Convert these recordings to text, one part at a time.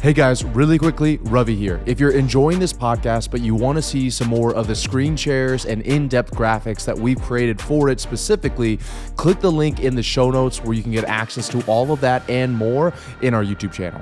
Hey guys, really quickly, Ravi here. If you're enjoying this podcast, but you want to see some more of the screen shares and in depth graphics that we've created for it specifically, click the link in the show notes where you can get access to all of that and more in our YouTube channel.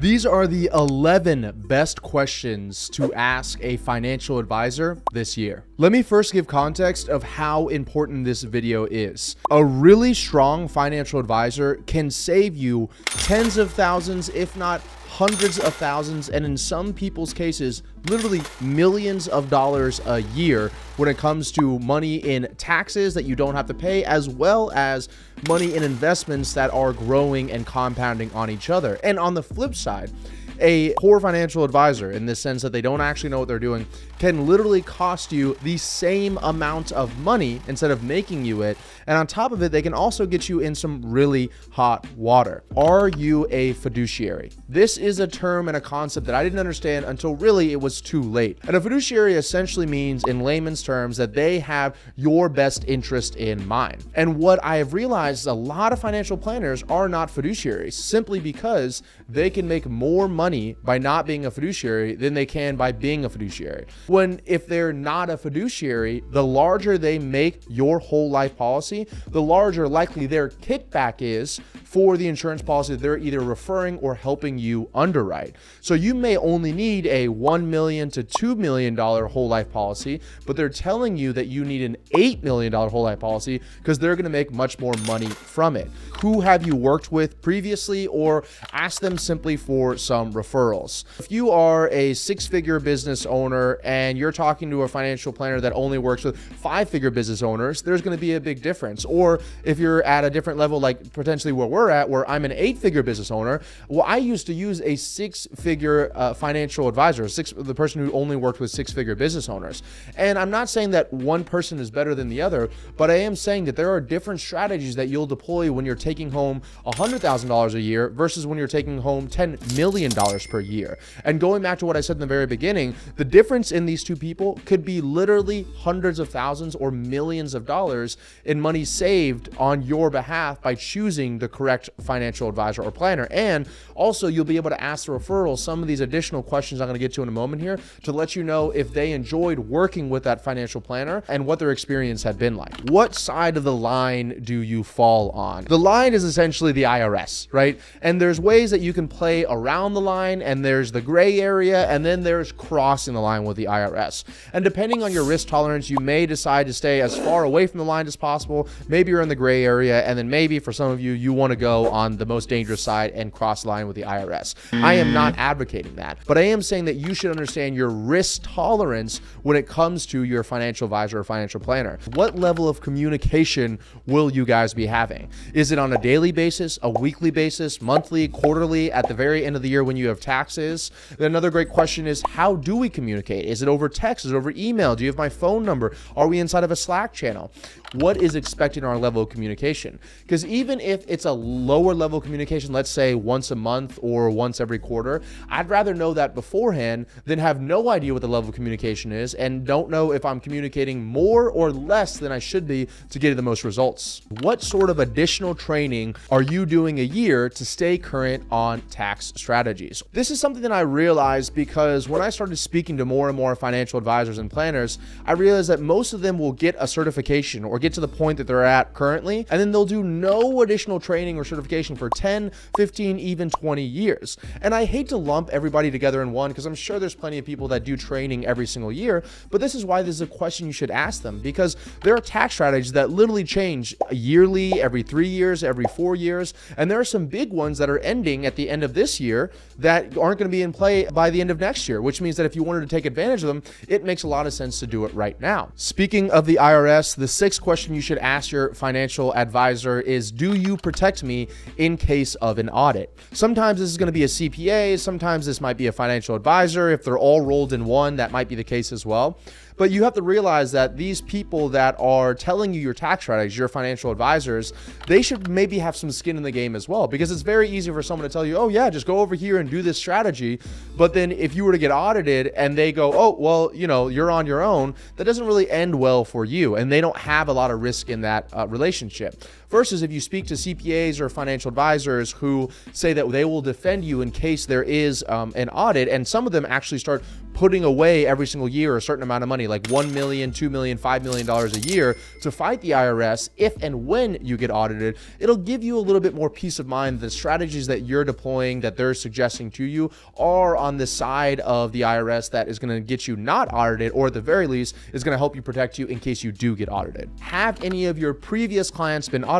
These are the 11 best questions to ask a financial advisor this year. Let me first give context of how important this video is. A really strong financial advisor can save you tens of thousands, if not hundreds of thousands, and in some people's cases, literally millions of dollars a year when it comes to money in taxes that you don't have to pay, as well as money in investments that are growing and compounding on each other. And on the flip side, a poor financial advisor in the sense that they don't actually know what they're doing can literally cost you the same amount of money instead of making you it. And on top of it, they can also get you in some really hot water. Are you a fiduciary? This is a term and a concept that I didn't understand until really it was too late. And a fiduciary essentially means, in layman's terms, that they have your best interest in mind. And what I have realized is a lot of financial planners are not fiduciaries simply because they can make more money by not being a fiduciary than they can by being a fiduciary when if they're not a fiduciary, the larger they make your whole life policy, the larger likely their kickback is for the insurance policy that they're either referring or helping you underwrite. So you may only need a 1 million to 2 million dollar whole life policy, but they're telling you that you need an 8 million dollar whole life policy because they're going to make much more money from it. Who have you worked with previously or ask them simply for some referrals. If you are a six-figure business owner and and you're talking to a financial planner that only works with five figure business owners, there's going to be a big difference. Or if you're at a different level, like potentially where we're at, where I'm an eight figure business owner, well, I used to use a six figure uh, financial advisor, six, the person who only worked with six figure business owners. And I'm not saying that one person is better than the other, but I am saying that there are different strategies that you'll deploy when you're taking home $100,000 a year versus when you're taking home $10 million per year. And going back to what I said in the very beginning, the difference in these two people could be literally hundreds of thousands or millions of dollars in money saved on your behalf by choosing the correct financial advisor or planner. And also, you'll be able to ask the referral some of these additional questions I'm going to get to in a moment here to let you know if they enjoyed working with that financial planner and what their experience had been like. What side of the line do you fall on? The line is essentially the IRS, right? And there's ways that you can play around the line, and there's the gray area, and then there's crossing the line with the IRS. IRS. And depending on your risk tolerance, you may decide to stay as far away from the line as possible. Maybe you're in the gray area, and then maybe for some of you, you want to go on the most dangerous side and cross line with the IRS. I am not mm. advocating that, but I am saying that you should understand your risk tolerance when it comes to your financial advisor or financial planner. What level of communication will you guys be having? Is it on a daily basis, a weekly basis, monthly, quarterly, at the very end of the year when you have taxes? Another great question is how do we communicate? Is it it over text? Is it over email? Do you have my phone number? Are we inside of a Slack channel? What is expected in our level of communication? Because even if it's a lower level communication, let's say once a month or once every quarter, I'd rather know that beforehand than have no idea what the level of communication is and don't know if I'm communicating more or less than I should be to get the most results. What sort of additional training are you doing a year to stay current on tax strategies? This is something that I realized because when I started speaking to more and more financial advisors and planners, I realized that most of them will get a certification or get to the point that they're at currently, and then they'll do no additional training or certification for 10, 15, even 20 years. And I hate to lump everybody together in one because I'm sure there's plenty of people that do training every single year, but this is why this is a question you should ask them because there are tax strategies that literally change yearly, every three years, every four years, and there are some big ones that are ending at the end of this year that aren't going to be in play by the end of next year, which means that if you wanted to take advantage of them, it makes a lot of sense to do it right now. Speaking of the IRS, the sixth question you should ask your financial advisor is Do you protect me in case of an audit? Sometimes this is going to be a CPA, sometimes this might be a financial advisor. If they're all rolled in one, that might be the case as well. But you have to realize that these people that are telling you your tax strategies, your financial advisors, they should maybe have some skin in the game as well because it's very easy for someone to tell you, oh, yeah, just go over here and do this strategy. But then if you were to get audited and they go, oh, well, you know, you're on your own, that doesn't really end well for you. And they don't have a lot of risk in that uh, relationship. Versus if you speak to CPAs or financial advisors who say that they will defend you in case there is um, an audit, and some of them actually start putting away every single year a certain amount of money, like $1 million, $2 million, $5 million a year to fight the IRS if and when you get audited, it'll give you a little bit more peace of mind. The strategies that you're deploying, that they're suggesting to you, are on the side of the IRS that is going to get you not audited, or at the very least, is going to help you protect you in case you do get audited. Have any of your previous clients been audited,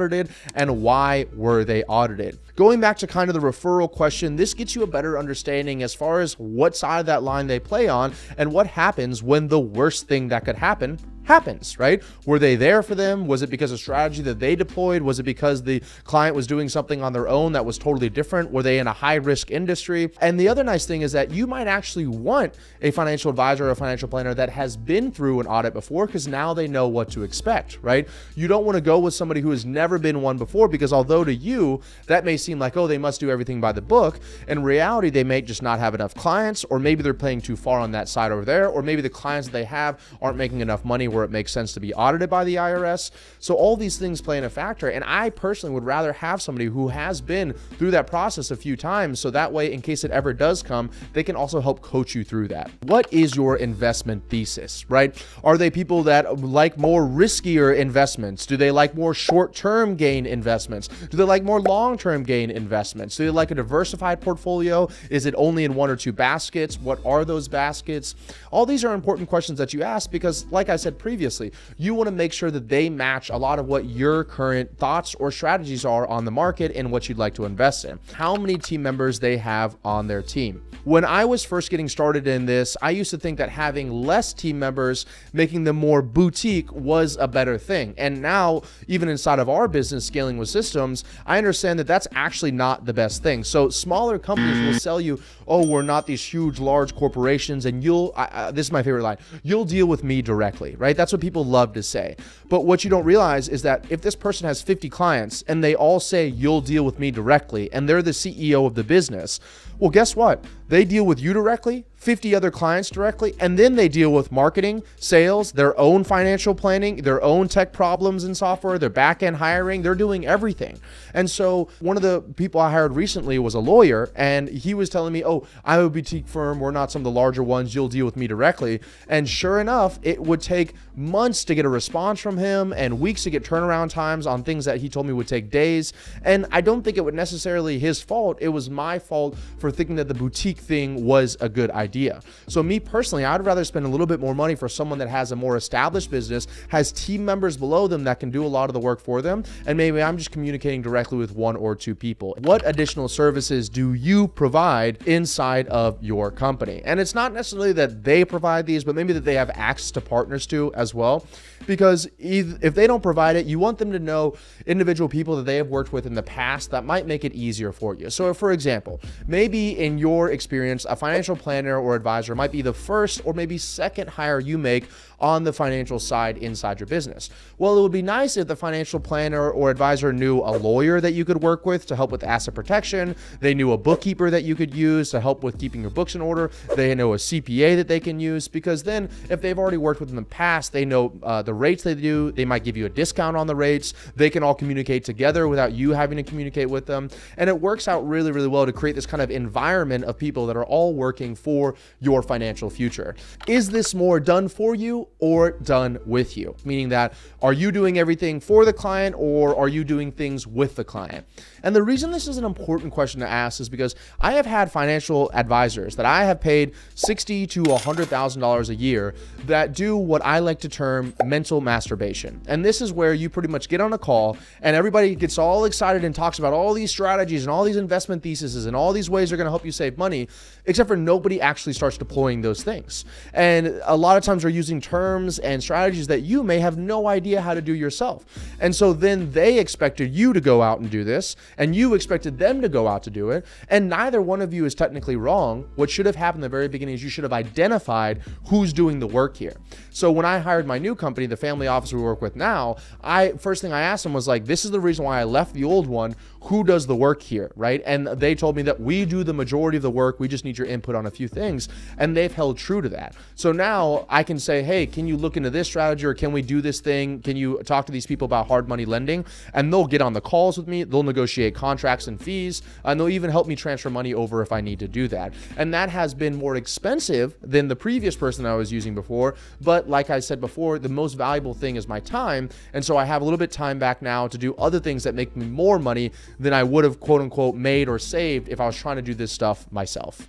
and why were they audited? Going back to kind of the referral question, this gets you a better understanding as far as what side of that line they play on and what happens when the worst thing that could happen happens, right? Were they there for them? Was it because of strategy that they deployed? Was it because the client was doing something on their own that was totally different? Were they in a high risk industry? And the other nice thing is that you might actually want a financial advisor or a financial planner that has been through an audit before because now they know what to expect, right? You don't want to go with somebody who has never been one before because although to you that may seem like, oh, they must do everything by the book, in reality, they may just not have enough clients, or maybe they're playing too far on that side over there, or maybe the clients that they have aren't making enough money where it makes sense to be audited by the IRS. So all these things play in a factor. And I personally would rather have somebody who has been through that process a few times. So that way, in case it ever does come, they can also help coach you through that. What is your investment thesis, right? Are they people that like more riskier investments? Do they like more short term gain investments? Do they like more long term gain investments? Do they like a diversified portfolio? Is it only in one or two baskets? What are those baskets? All these are important questions that you ask because, like I said previously, you want to make sure that they match a lot of what your current thoughts or strategies are on the market and what you'd like to invest in. How many team members they have on their team. When I was first getting started in this, I used to think that having less team members, making them more boutique, was a better thing. And now, even inside of our business, scaling with systems, I understand that that's actually not the best thing. So, smaller companies will sell you, oh, we're not these huge, large corporations, and you'll, I, I, this is my favorite line, you'll deal with me directly, right? That's what people love to say. But what you don't realize is that if this person has 50 clients and they all say, you'll deal with me directly, and they're the CEO of the business, well, guess what? They deal with you directly, 50 other clients directly, and then they deal with marketing, sales, their own financial planning, their own tech problems in software, their back end hiring. They're doing everything. And so, one of the people I hired recently was a lawyer, and he was telling me, Oh, I'm a boutique firm. We're not some of the larger ones. You'll deal with me directly. And sure enough, it would take months to get a response from him and weeks to get turnaround times on things that he told me would take days. And I don't think it was necessarily his fault. It was my fault for thinking that the boutique thing was a good idea. So, me personally, I'd rather spend a little bit more money for someone that has a more established business, has team members below them that can do a lot of the work for them, and maybe I'm just communicating directly with one or two people. What additional services do you provide inside of your company? And it's not necessarily that they provide these, but maybe that they have access to partners to as well. Because if they don't provide it, you want them to know individual people that they have worked with in the past that might make it easier for you. So, for example, maybe in your experience, a financial planner or advisor might be the first or maybe second hire you make on the financial side inside your business. Well, it would be nice if the financial planner or advisor knew a lawyer that you could work with to help with asset protection. They knew a bookkeeper that you could use to help with keeping your books in order. They know a CPA that they can use because then if they've already worked with in the past, they know uh, the rates they do. They might give you a discount on the rates. They can all communicate together without you having to communicate with them. And it works out really, really well to create this kind of environment of people that are all working for your financial future. Is this more done for you or done with you? Meaning that are you doing everything for the client or are you doing things with the client? And the reason this is an important question to ask is because I have had financial advisors that I have paid sixty to hundred thousand dollars a year that do what I like to term mental masturbation. And this is where you pretty much get on a call and everybody gets all excited and talks about all these strategies and all these investment theses and all these ways they're going to help you save money, except for nobody actually starts deploying those things. And a lot of times they're using terms and strategies that you may have no idea how to do yourself. And so then they expected you to go out and do this, and you expected them to go out to do it. And neither one of you is technically wrong. What should have happened in the very beginning is you should have identified who's doing the work here. So when I hired my new company, the family office we work with now, I first thing I asked them was like, this is the reason why I left the old one. Who does the work here? Right. And they told me that we do the majority of the work. We just need your input on a few things. And they've held true to that. So now I can say, hey, can you look into this strategy or can we do this thing? Can you talk to these people about hard money lending? And they'll get on the calls with me. They'll negotiate contracts and fees. And they'll even help me transfer money over if I need to do that. And that has been more expensive than the previous person I was using before. But like I said before, the most valuable thing is my time. And so I have a little bit time back now to do other things that make me more money than I would have quote unquote made or saved if I was trying to do this stuff myself.